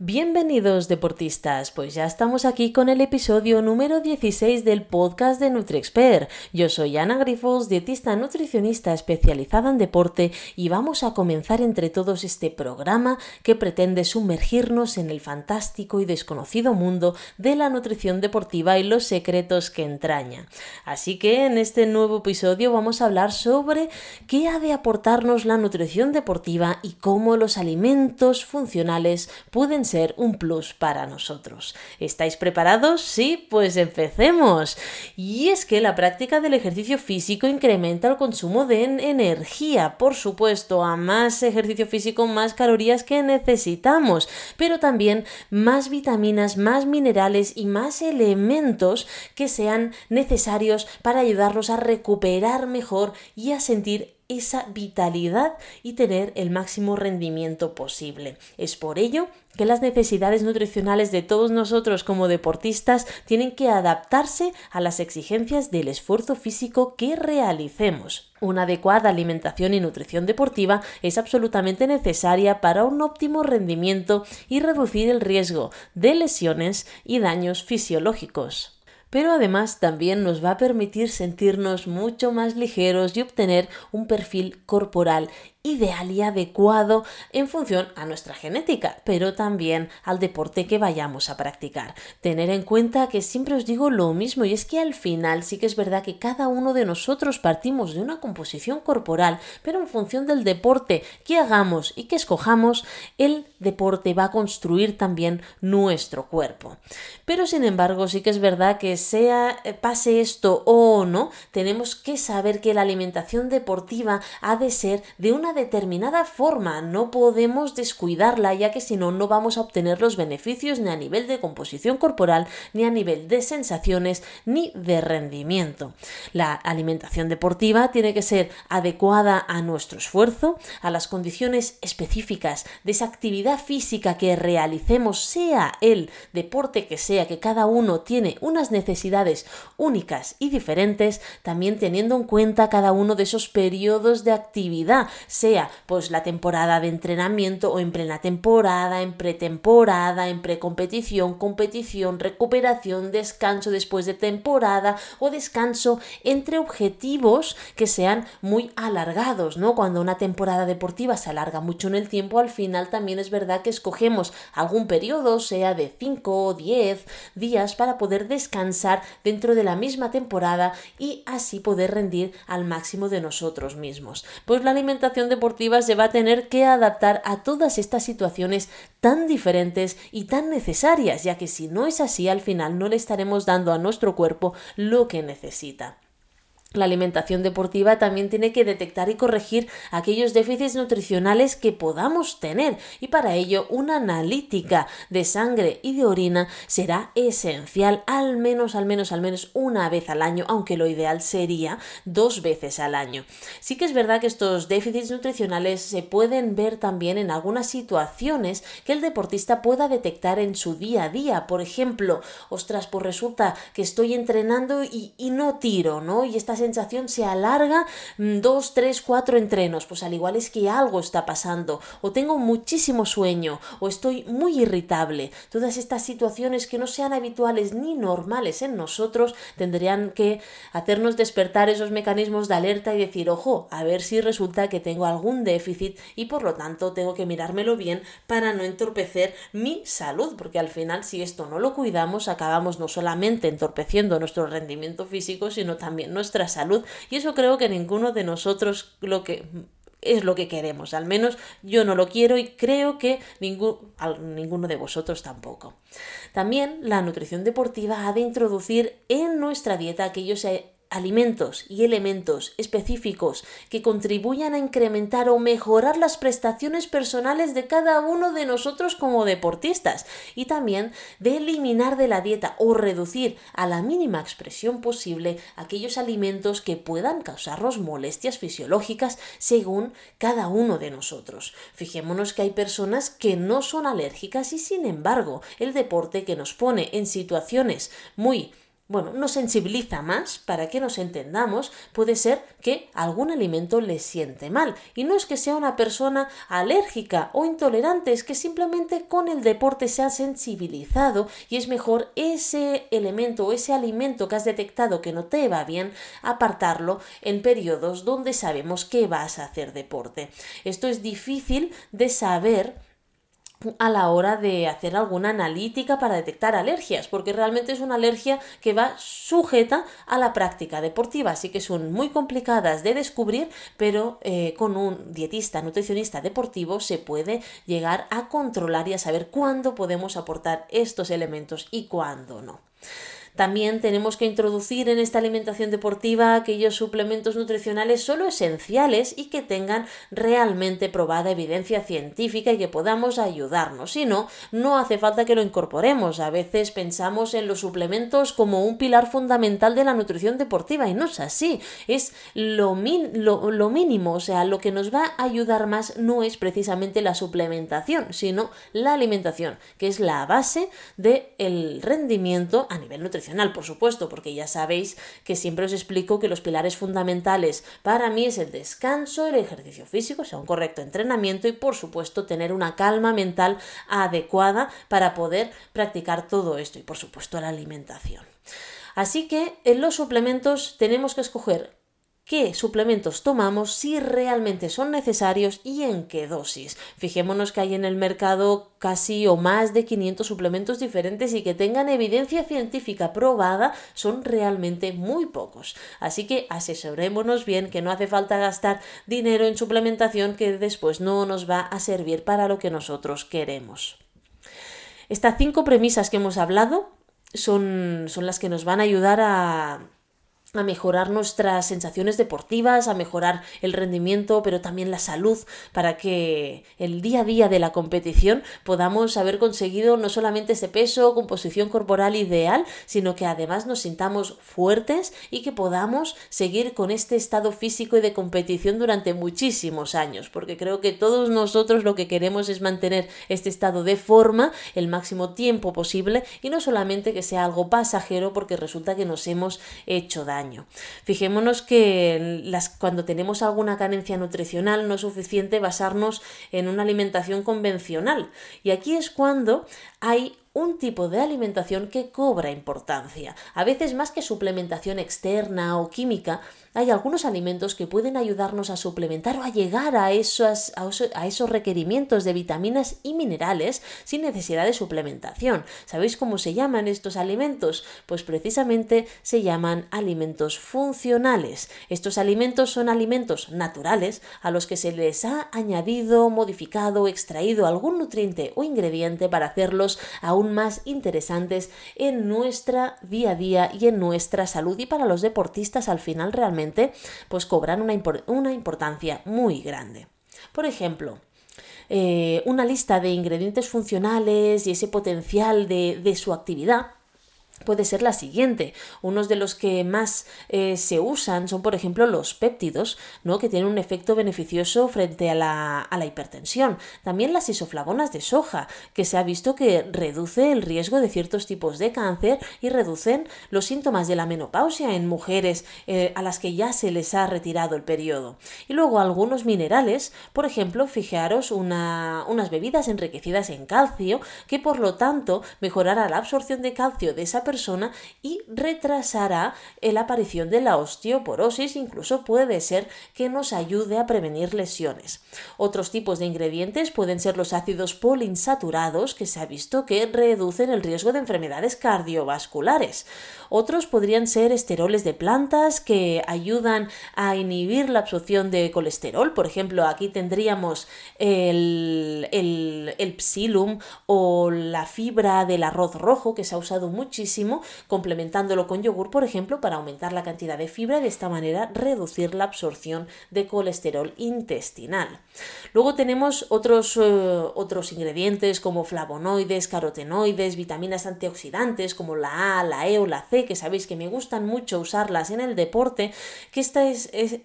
Bienvenidos deportistas, pues ya estamos aquí con el episodio número 16 del podcast de NutriExpert. Yo soy Ana Grifos, dietista nutricionista especializada en deporte y vamos a comenzar entre todos este programa que pretende sumergirnos en el fantástico y desconocido mundo de la nutrición deportiva y los secretos que entraña. Así que en este nuevo episodio vamos a hablar sobre qué ha de aportarnos la nutrición deportiva y cómo los alimentos funcionales pueden ser un plus para nosotros. ¿Estáis preparados? Sí, pues empecemos. Y es que la práctica del ejercicio físico incrementa el consumo de energía. Por supuesto, a más ejercicio físico, más calorías que necesitamos, pero también más vitaminas, más minerales y más elementos que sean necesarios para ayudarnos a recuperar mejor y a sentir esa vitalidad y tener el máximo rendimiento posible. Es por ello que las necesidades nutricionales de todos nosotros como deportistas tienen que adaptarse a las exigencias del esfuerzo físico que realicemos. Una adecuada alimentación y nutrición deportiva es absolutamente necesaria para un óptimo rendimiento y reducir el riesgo de lesiones y daños fisiológicos pero además también nos va a permitir sentirnos mucho más ligeros y obtener un perfil corporal ideal y adecuado en función a nuestra genética, pero también al deporte que vayamos a practicar. Tener en cuenta que siempre os digo lo mismo y es que al final sí que es verdad que cada uno de nosotros partimos de una composición corporal, pero en función del deporte que hagamos y que escojamos, el deporte va a construir también nuestro cuerpo. Pero sin embargo, sí que es verdad que sea eh, pase esto o no, tenemos que saber que la alimentación deportiva ha de ser de una determinada forma, no podemos descuidarla ya que si no no vamos a obtener los beneficios ni a nivel de composición corporal, ni a nivel de sensaciones, ni de rendimiento. La alimentación deportiva tiene que ser adecuada a nuestro esfuerzo, a las condiciones específicas de esa actividad física que realicemos, sea el deporte que sea, que cada uno tiene unas necesidades únicas y diferentes, también teniendo en cuenta cada uno de esos periodos de actividad, sea pues la temporada de entrenamiento o en plena temporada, en pretemporada, en precompetición, competición, recuperación, descanso después de temporada o descanso entre objetivos que sean muy alargados, ¿no? Cuando una temporada deportiva se alarga mucho en el tiempo, al final también es verdad que escogemos algún periodo, sea de 5 o 10 días para poder descansar dentro de la misma temporada y así poder rendir al máximo de nosotros mismos. Pues la alimentación deportiva se va a tener que adaptar a todas estas situaciones tan diferentes y tan necesarias, ya que si no es así, al final no le estaremos dando a nuestro cuerpo lo que necesita. La alimentación deportiva también tiene que detectar y corregir aquellos déficits nutricionales que podamos tener y para ello una analítica de sangre y de orina será esencial al menos, al menos, al menos una vez al año, aunque lo ideal sería dos veces al año. Sí que es verdad que estos déficits nutricionales se pueden ver también en algunas situaciones que el deportista pueda detectar en su día a día. Por ejemplo, ostras, pues resulta que estoy entrenando y, y no tiro, ¿no? Y estas sensación se alarga mm, dos, tres, cuatro entrenos, pues al igual es que algo está pasando, o tengo muchísimo sueño, o estoy muy irritable. Todas estas situaciones que no sean habituales ni normales en nosotros tendrían que hacernos despertar esos mecanismos de alerta y decir, ojo, a ver si resulta que tengo algún déficit y por lo tanto tengo que mirármelo bien para no entorpecer mi salud, porque al final si esto no lo cuidamos acabamos no solamente entorpeciendo nuestro rendimiento físico, sino también nuestra salud y eso creo que ninguno de nosotros lo que es lo que queremos, al menos yo no lo quiero y creo que ninguno de vosotros tampoco. También la nutrición deportiva ha de introducir en nuestra dieta aquellos alimentos y elementos específicos que contribuyan a incrementar o mejorar las prestaciones personales de cada uno de nosotros como deportistas y también de eliminar de la dieta o reducir a la mínima expresión posible aquellos alimentos que puedan causarnos molestias fisiológicas según cada uno de nosotros. Fijémonos que hay personas que no son alérgicas y sin embargo el deporte que nos pone en situaciones muy bueno, nos sensibiliza más, para que nos entendamos, puede ser que algún alimento le siente mal. Y no es que sea una persona alérgica o intolerante, es que simplemente con el deporte se ha sensibilizado y es mejor ese elemento o ese alimento que has detectado que no te va bien, apartarlo en periodos donde sabemos que vas a hacer deporte. Esto es difícil de saber a la hora de hacer alguna analítica para detectar alergias, porque realmente es una alergia que va sujeta a la práctica deportiva, así que son muy complicadas de descubrir, pero eh, con un dietista, nutricionista deportivo se puede llegar a controlar y a saber cuándo podemos aportar estos elementos y cuándo no. También tenemos que introducir en esta alimentación deportiva aquellos suplementos nutricionales solo esenciales y que tengan realmente probada evidencia científica y que podamos ayudarnos. Si no, no hace falta que lo incorporemos. A veces pensamos en los suplementos como un pilar fundamental de la nutrición deportiva y no es así. Es lo, lo, mínimo, o sea, lo que nos va a ayudar más no es precisamente la suplementación, sino la alimentación, que es la base del rendimiento a nivel nutricional por supuesto, porque ya sabéis que siempre os explico que los pilares fundamentales para mí es el descanso, el ejercicio físico, o sea, un correcto entrenamiento y, por supuesto, tener una calma mental adecuada para poder practicar todo esto y, por supuesto, la alimentación. Así que en los suplementos tenemos que escoger qué suplementos tomamos, si realmente son necesarios y en qué dosis. Fijémonos que hay en el mercado casi o más de 500 suplementos diferentes y que tengan evidencia científica probada son realmente muy pocos. Así que asesorémonos bien que no hace falta gastar dinero en suplementación que después no nos va a servir para lo que nosotros queremos. Estas cinco premisas que hemos hablado son, son las que nos van a ayudar a, a mejorar nuestras sensaciones deportivas, a mejorar el rendimiento, pero también la salud, para que el día a día de la competición podamos haber conseguido no solamente ese peso, composición corporal ideal, sino que además nos sintamos fuertes y que podamos seguir con este estado físico y de competición durante muchísimos años, porque creo que todos nosotros lo que queremos es mantener este estado de forma el máximo tiempo posible y no solamente que sea algo pasajero porque resulta que nos hemos hecho daño. Fijémonos que las, cuando tenemos alguna carencia nutricional no es suficiente basarnos en una alimentación convencional. Y aquí es cuando hay un tipo de alimentación que cobra importancia. A veces más que suplementación externa o química, hay algunos alimentos que pueden ayudarnos a suplementar o a llegar a esos, a esos requerimientos de vitaminas y minerales sin necesidad de suplementación. ¿Sabéis cómo se llaman estos alimentos? Pues precisamente se llaman alimentos funcionales. Estos alimentos son alimentos naturales a los que se les ha añadido, modificado, extraído algún nutriente o ingrediente para hacerlos aún más interesantes en nuestra día a día y en nuestra salud y para los deportistas al final realmente pues cobran una, una importancia muy grande. Por ejemplo, eh, una lista de ingredientes funcionales y ese potencial de, de su actividad puede ser la siguiente. Unos de los que más eh, se usan son, por ejemplo, los péptidos, ¿no? que tienen un efecto beneficioso frente a la, a la, hipertensión. También las isoflavonas de soja, que se ha visto que reduce el riesgo de ciertos tipos de cáncer y reducen los síntomas de la menopausia en mujeres eh, a las que ya se les ha retirado el periodo. Y luego algunos minerales, por ejemplo, fijaros una, unas bebidas enriquecidas en calcio, que por lo tanto mejorará la absorción de calcio de esa persona y retrasará la aparición de la osteoporosis, incluso puede ser que nos ayude a prevenir lesiones. Otros tipos de ingredientes pueden ser los ácidos poliinsaturados, que se ha visto que reducen el riesgo de enfermedades cardiovasculares. Otros podrían ser esteroles de plantas que ayudan a inhibir la absorción de colesterol. Por ejemplo, aquí tendríamos el, el, psilum o la fibra del arroz rojo que se ha usado muchísimo complementándolo con yogur, por ejemplo, para aumentar la cantidad de fibra y de esta manera reducir la absorción de colesterol intestinal. Luego tenemos otros, eh, otros ingredientes como flavonoides, carotenoides, vitaminas antioxidantes como la A, la E o la C, que sabéis que me gustan mucho usarlas en el deporte, que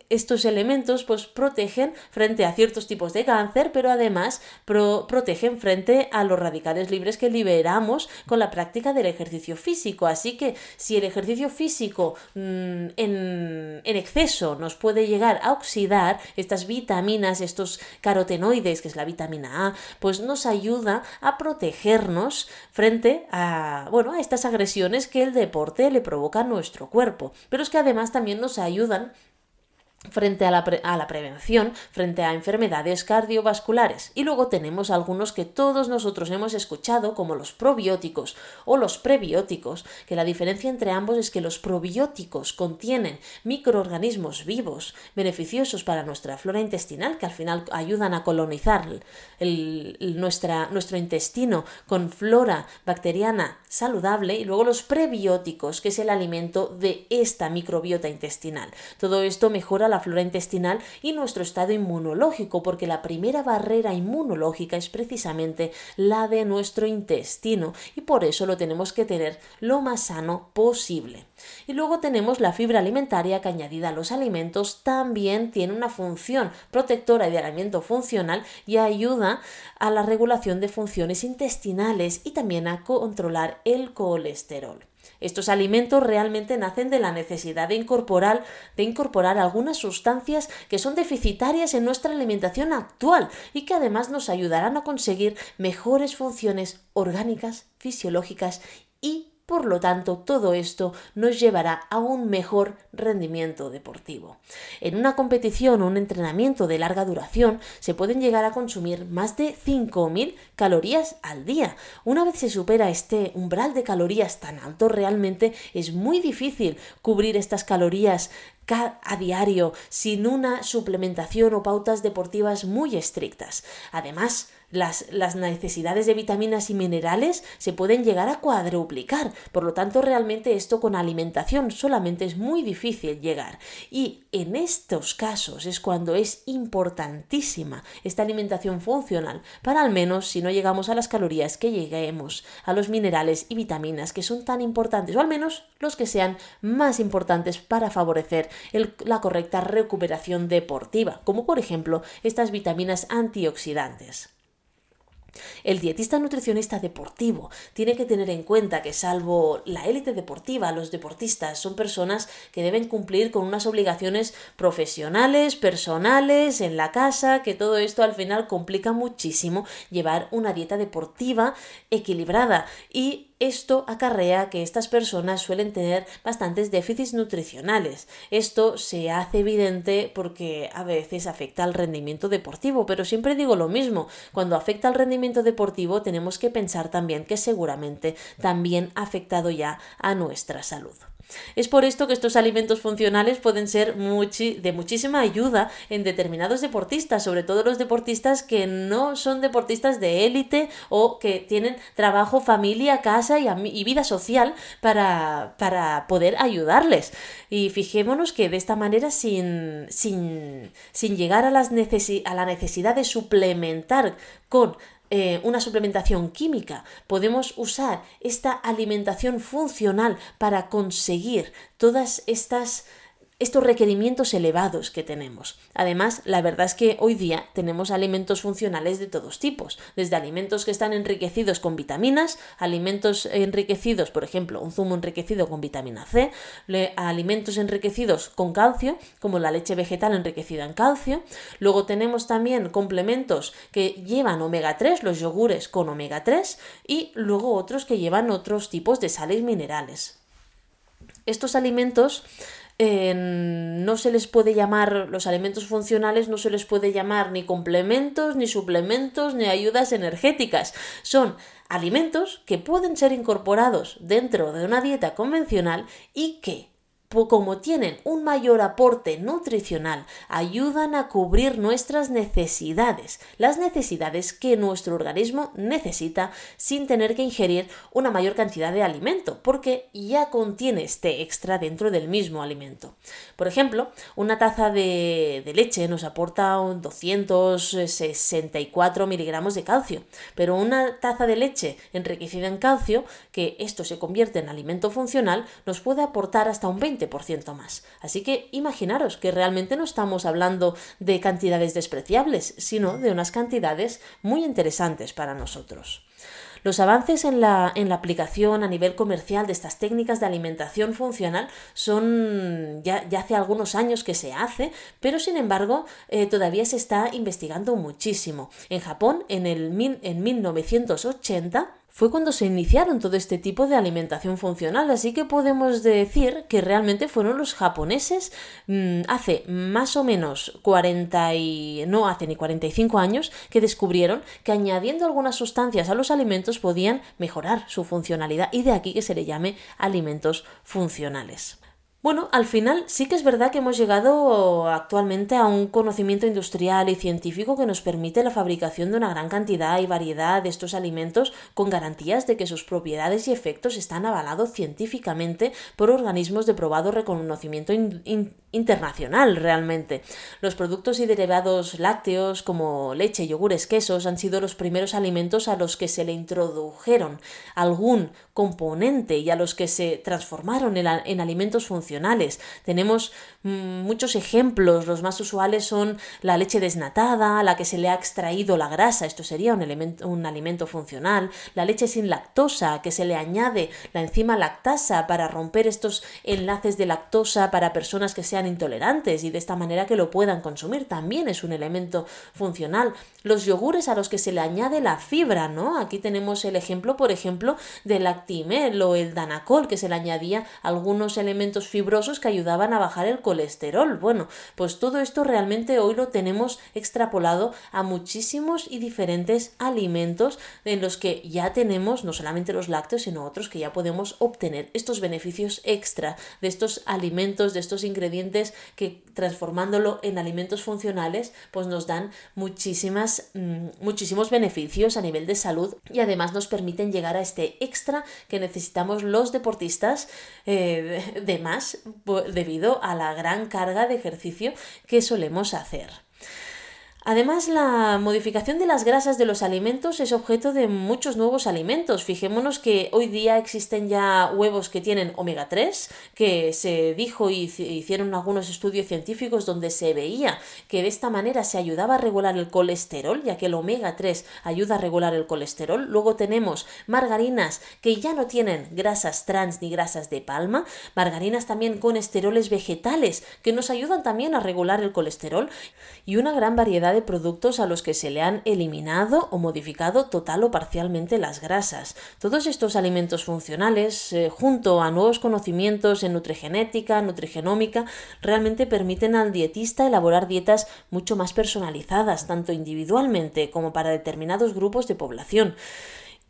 estos elementos pues, protegen frente a ciertos tipos de cáncer, pero además protegen frente a los radicales libres que liberamos con la práctica del ejercicio físico. Así que si el ejercicio físico mm, en, en exceso nos puede llegar a oxidar estas vitaminas, estos carotenoides, que es la vitamina A, pues nos ayuda a protegernos frente a, bueno, a estas agresiones que el deporte le provoca a nuestro cuerpo. Pero es que además también nos ayudan frente a la, a la, prevención, frente a enfermedades cardiovasculares. Y luego tenemos algunos que todos nosotros hemos escuchado, como los probióticos o los prebióticos, que la diferencia entre ambos es que los probióticos contienen microorganismos vivos beneficiosos para nuestra flora intestinal, que al final ayudan a colonizar el, nuestro intestino con flora bacteriana saludable, y luego los prebióticos, que es el alimento de esta microbiota intestinal. Todo esto mejora la flora intestinal y nuestro estado inmunológico, porque la primera barrera inmunológica es precisamente la de nuestro intestino y por eso lo tenemos que tener lo más sano posible. Y luego tenemos la fibra alimentaria que añadida a los alimentos también tiene una función protectora y de alimento funcional y ayuda a la regulación de funciones intestinales y también a controlar el colesterol. Estos alimentos realmente nacen de la necesidad de incorporar, de incorporar algunas sustancias que son deficitarias en nuestra alimentación actual y que además nos ayudarán a conseguir mejores funciones orgánicas, fisiológicas y por lo tanto, todo esto nos llevará a un mejor rendimiento deportivo. En una competición o un entrenamiento de larga duración se pueden llegar a consumir más de 5.000 calorías al día. Una vez se supera este umbral de calorías tan alto, realmente es muy difícil cubrir estas calorías a diario sin una suplementación o pautas deportivas muy estrictas. Además, las, las, necesidades de vitaminas y minerales se pueden llegar a cuadruplicar. Por lo tanto, realmente esto con alimentación solamente es muy difícil llegar. Y en estos casos es cuando es importantísima esta alimentación funcional para al menos si no llegamos a las calorías que lleguemos a los minerales y vitaminas que son tan importantes o al menos los que sean más importantes para favorecer la correcta recuperación deportiva, como por ejemplo estas vitaminas antioxidantes. El dietista nutricionista deportivo tiene que tener en cuenta que salvo la élite deportiva, los deportistas son personas que deben cumplir con unas obligaciones profesionales, personales, en la casa, que todo esto al final complica muchísimo llevar una dieta deportiva equilibrada. Y esto acarrea que estas personas suelen tener bastantes déficits nutricionales. Esto se hace evidente porque a veces afecta al rendimiento deportivo, pero siempre digo lo mismo, cuando afecta al rendimiento deportivo tenemos que pensar también que seguramente también ha afectado ya a nuestra salud. Es por esto que estos alimentos funcionales pueden ser de muchísima ayuda en determinados deportistas, sobre todo los deportistas que no son deportistas de élite o que tienen trabajo, familia, casa y, vida social para, para, poder ayudarles. Y fijémonos que de esta manera, sin, sin, sin llegar a, las a la necesidad de suplementar con eh, una suplementación química, podemos usar esta alimentación funcional para conseguir todas estas estos requerimientos elevados que tenemos. Además, la verdad es que hoy día tenemos alimentos funcionales de todos tipos, desde alimentos que están enriquecidos con vitaminas, alimentos enriquecidos, por ejemplo, un zumo enriquecido con vitamina C, alimentos enriquecidos con calcio, como la leche vegetal enriquecida en calcio. Luego tenemos también complementos que llevan omega 3, los yogures con omega 3, y luego otros que llevan otros tipos de sales minerales. Estos alimentos no se les puede llamar, los alimentos funcionales no se les puede llamar ni complementos, ni suplementos, ni ayudas energéticas. Son alimentos que pueden ser incorporados dentro de una dieta convencional y que como tienen un mayor aporte nutricional, ayudan a cubrir nuestras necesidades, las necesidades que nuestro organismo necesita sin tener que ingerir una mayor cantidad de alimento, porque ya contiene este extra dentro del mismo alimento. Por ejemplo, una taza de, leche nos aporta 264 miligramos de calcio, pero una taza de leche enriquecida en calcio, que esto se convierte en alimento funcional, nos puede aportar hasta un 20 más. Así que imaginaros que realmente no estamos hablando de cantidades despreciables, sino de unas cantidades muy interesantes para nosotros. Los avances en la, en la aplicación a nivel comercial de estas técnicas de alimentación funcional son ya, hace algunos años que se hace, pero sin embargo eh, todavía se está investigando muchísimo. En Japón, en, el, en 1980, fue cuando se iniciaron todo este tipo de alimentación funcional, así que podemos decir que realmente fueron los japoneses mm, hace más o menos 40 y no hace ni 45 años que descubrieron que añadiendo algunas sustancias a los alimentos podían mejorar su funcionalidad y de aquí que se le llame alimentos funcionales. Bueno, al final sí que es verdad que hemos llegado actualmente a un conocimiento industrial y científico que nos permite la fabricación de una gran cantidad y variedad de estos alimentos con garantías de que sus propiedades y efectos están avalados científicamente por organismos de probado reconocimiento internacional realmente. Los productos y derivados lácteos como leche, yogures, quesos han sido los primeros alimentos a los que se le introdujeron algún componente y a los que se transformaron en, alimentos funcionales. Tenemos mm, muchos ejemplos, los más usuales son la leche desnatada, a la que se le ha extraído la grasa, esto sería un, elemento, un alimento funcional, la leche sin lactosa, que se le añade la enzima lactasa para romper estos enlaces de lactosa para personas que sean intolerantes y de esta manera que lo puedan consumir, también es un elemento funcional. Los yogures a los que se le añade la fibra, ¿no? Aquí tenemos el ejemplo, por ejemplo, de la o el danacol, que se le añadía algunos elementos fibrosos que ayudaban a bajar el colesterol. Bueno, pues todo esto realmente hoy lo tenemos extrapolado a muchísimos y diferentes alimentos en los que ya tenemos no solamente los lácteos, sino otros que ya podemos obtener estos beneficios extra de estos alimentos, de estos ingredientes que transformándolo en alimentos funcionales, pues nos dan muchísimas, mm, muchísimos beneficios a nivel de salud y además nos permiten llegar a este extra que necesitamos los deportistas eh, de más debido a la gran carga de ejercicio que solemos hacer. Además, la modificación de las grasas de los alimentos es objeto de muchos nuevos alimentos. Fijémonos que hoy día existen ya huevos que tienen omega 3, que se dijo y hicieron algunos estudios científicos donde se veía que de esta manera se ayudaba a regular el colesterol, ya que el omega 3 ayuda a regular el colesterol. Luego tenemos margarinas que ya no tienen grasas trans ni grasas de palma, margarinas también con esteroles vegetales que nos ayudan también a regular el colesterol y una gran variedad de productos a los que se le han eliminado o modificado total o parcialmente las grasas. Todos estos alimentos funcionales, eh, junto a nuevos conocimientos en nutrigenética, nutrigenómica, realmente permiten al dietista elaborar dietas mucho más personalizadas, tanto individualmente como para determinados grupos de población.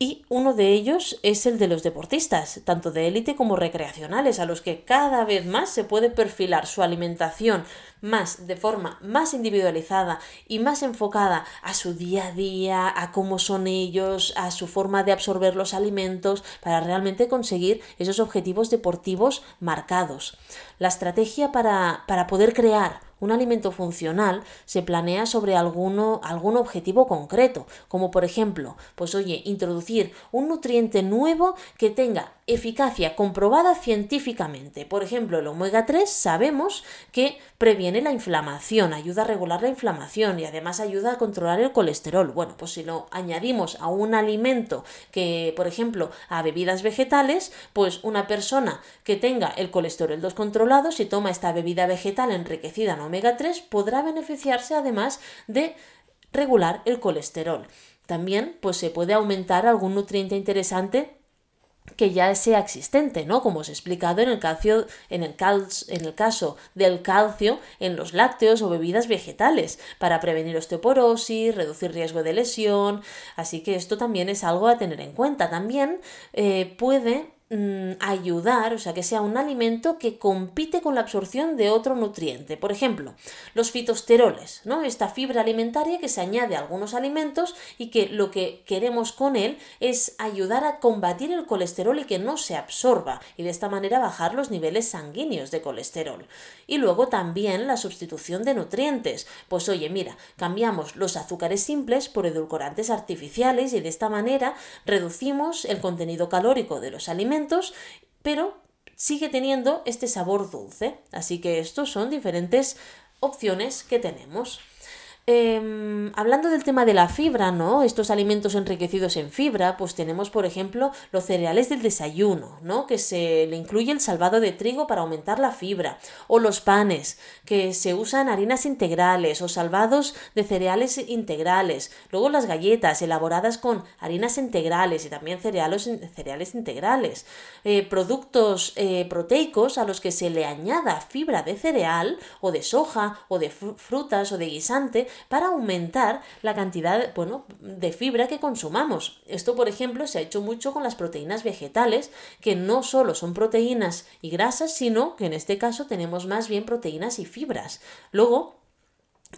Y uno de ellos es el de los deportistas, tanto de élite como recreacionales, a los que cada vez más se puede perfilar su alimentación más de forma más individualizada y más enfocada a su día a día, a cómo son ellos, a su forma de absorber los alimentos, para realmente conseguir esos objetivos deportivos marcados. La estrategia para, para poder crear un alimento funcional se planea sobre alguno, algún objetivo concreto, como por ejemplo, pues oye, introducir un nutriente nuevo que tenga eficacia comprobada científicamente. Por ejemplo, el omega 3 sabemos que previene la inflamación, ayuda a regular la inflamación y además ayuda a controlar el colesterol. Bueno, pues si lo añadimos a un alimento que, por ejemplo, a bebidas vegetales, pues una persona que tenga el colesterol descontrolado, si toma esta bebida vegetal enriquecida en omega 3, podrá beneficiarse además de regular el colesterol. También pues se puede aumentar algún nutriente interesante que ya sea existente, ¿no? Como os he explicado en el, calcio, en, el en el caso del calcio en los lácteos o bebidas vegetales, para prevenir osteoporosis, reducir riesgo de lesión, así que esto también es algo a tener en cuenta. También eh, puede Mm, ayudar, o sea, que sea un alimento que compite con la absorción de otro nutriente. Por ejemplo, los fitosteroles, ¿no? Esta fibra alimentaria que se añade a algunos alimentos y que lo que queremos con él es ayudar a combatir el colesterol y que no se absorba y de esta manera bajar los niveles sanguíneos de colesterol. Y luego también la sustitución de nutrientes. Pues oye, mira, cambiamos los azúcares simples por edulcorantes artificiales y de esta manera reducimos el contenido calórico de los alimentos pero sigue teniendo este sabor dulce. Así que estos son diferentes opciones que tenemos. Em, hablando del tema de la fibra, ¿no? Estos alimentos enriquecidos en fibra, pues tenemos, por ejemplo, los cereales del desayuno, ¿no? Que se le incluye el salvado de trigo para aumentar la fibra, o los panes, que se usan harinas integrales o salvados de cereales integrales. Luego las galletas elaboradas con harinas integrales y también cereales, cereales integrales. Eh, productos eh, proteicos a los que se le añada fibra de cereal o de soja o de frutas o de guisante para aumentar la cantidad bueno, de fibra que consumamos. Esto, por ejemplo, se ha hecho mucho con las proteínas vegetales, que no solo son proteínas y grasas, sino que en este caso tenemos más bien proteínas y fibras. Luego,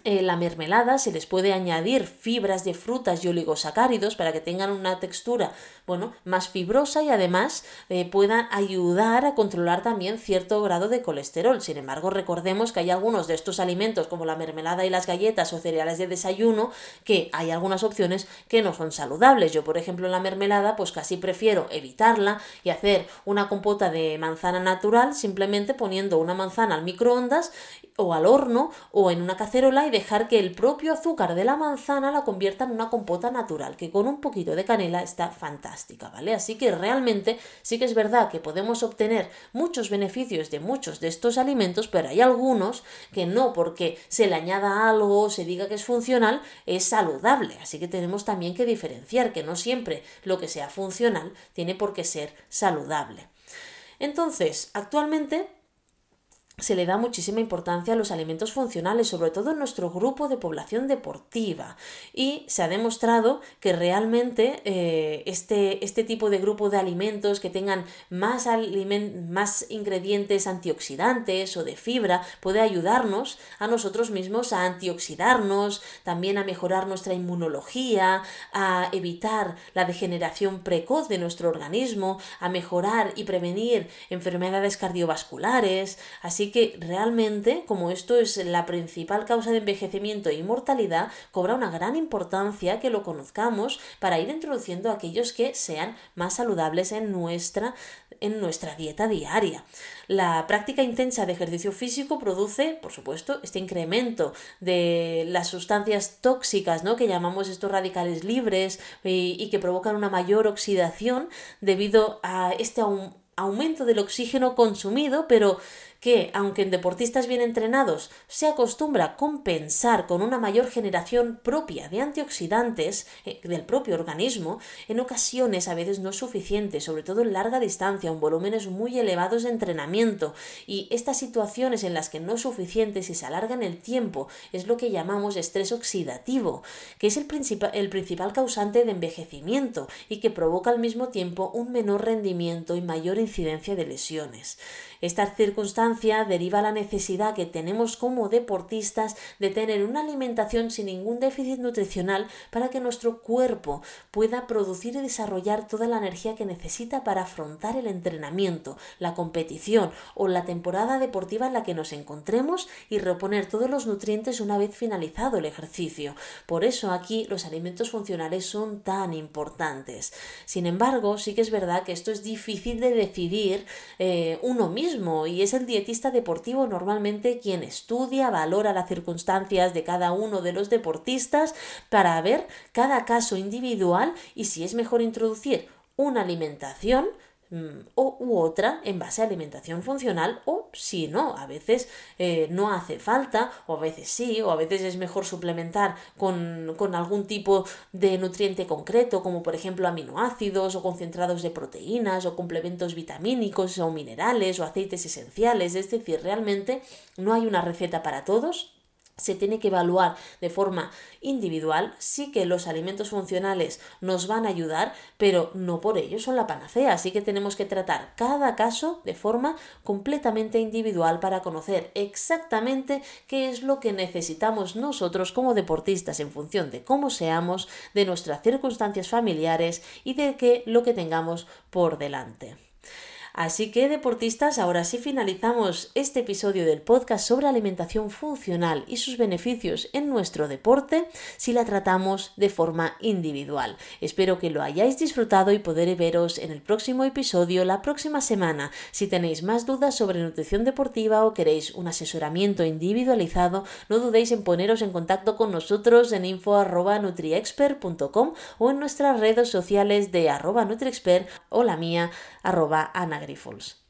eh, la mermelada se les puede añadir fibras de frutas y oligosacáridos para que tengan una textura bueno, más fibrosa y además eh, puedan ayudar a controlar también cierto grado de colesterol. Sin embargo, recordemos que hay algunos de estos alimentos como la mermelada y las galletas o cereales de desayuno que hay algunas opciones que no son saludables. Yo, por ejemplo, la mermelada pues casi prefiero evitarla y hacer una compota de manzana natural simplemente poniendo una manzana al microondas o al horno o en una cacerola y dejar que el propio azúcar de la manzana la convierta en una compota natural, que con un poquito de canela está fantástica, ¿vale? Así que realmente sí que es verdad que podemos obtener muchos beneficios de muchos de estos alimentos, pero hay algunos que no porque se le añada algo o se diga que es funcional, es saludable. Así que tenemos también que diferenciar que no siempre lo que sea funcional tiene por qué ser saludable. Entonces, actualmente se le da muchísima importancia a los alimentos funcionales, sobre todo en nuestro grupo de población deportiva. Y se ha demostrado que realmente eh, este, este, tipo de grupo de alimentos que tengan más, más ingredientes antioxidantes o de fibra puede ayudarnos a nosotros mismos a antioxidarnos, también a mejorar nuestra inmunología, a evitar la degeneración precoz de nuestro organismo, a mejorar y prevenir enfermedades cardiovasculares, así que realmente, como esto es la principal causa de envejecimiento e inmortalidad, cobra una gran importancia que lo conozcamos para ir introduciendo aquellos que sean más saludables en nuestra, en nuestra dieta diaria. La práctica intensa de ejercicio físico produce, por supuesto, este incremento de las sustancias tóxicas, ¿no? que llamamos estos radicales libres y que provocan una mayor oxidación debido a este aumento del oxígeno consumido, pero que, aunque en deportistas bien entrenados se acostumbra a compensar con una mayor generación propia de antioxidantes eh, del propio organismo, en ocasiones a veces no es suficiente, sobre todo en larga distancia, en volúmenes muy elevados de entrenamiento. Y estas situaciones en las que no es suficiente y se alargan el tiempo es lo que llamamos estrés oxidativo, que es el, el principal causante de envejecimiento y que provoca al mismo tiempo un menor rendimiento y mayor incidencia de lesiones. Esta circunstancia deriva la necesidad que tenemos como deportistas de tener una alimentación sin ningún déficit nutricional para que nuestro cuerpo pueda producir y desarrollar toda la energía que necesita para afrontar el entrenamiento, la competición o la temporada deportiva en la que nos encontremos y reponer todos los nutrientes una vez finalizado el ejercicio. Por eso aquí los alimentos funcionales son tan importantes. Sin embargo, sí que es verdad que esto es difícil de decidir eh, uno mismo y es el dietista deportivo normalmente quien estudia, valora las circunstancias de cada uno de los deportistas para ver cada caso individual y si es mejor introducir una alimentación o, u otra en base a alimentación funcional o si no, a veces eh, no hace falta o a veces sí o a veces es mejor suplementar con, con algún tipo de nutriente concreto como por ejemplo aminoácidos o concentrados de proteínas o complementos vitamínicos o minerales o aceites esenciales, es decir, realmente no hay una receta para todos se tiene que evaluar de forma individual. Sí que los alimentos funcionales nos van a ayudar, pero no por ello son la panacea. Así que tenemos que tratar cada caso de forma completamente individual para conocer exactamente qué es lo que necesitamos nosotros como deportistas en función de cómo seamos, de nuestras circunstancias familiares y de qué lo que tengamos por delante. Así que deportistas, ahora sí finalizamos este episodio del podcast sobre alimentación funcional y sus beneficios en nuestro deporte si la tratamos de forma individual. Espero que lo hayáis disfrutado y poder veros en el próximo episodio la próxima semana. Si tenéis más dudas sobre nutrición deportiva o queréis un asesoramiento individualizado, no dudéis en poneros en contacto con nosotros en info.nutriexpert.com o en nuestras redes sociales de arroba nutriexpert o la mía arroba Agrifols.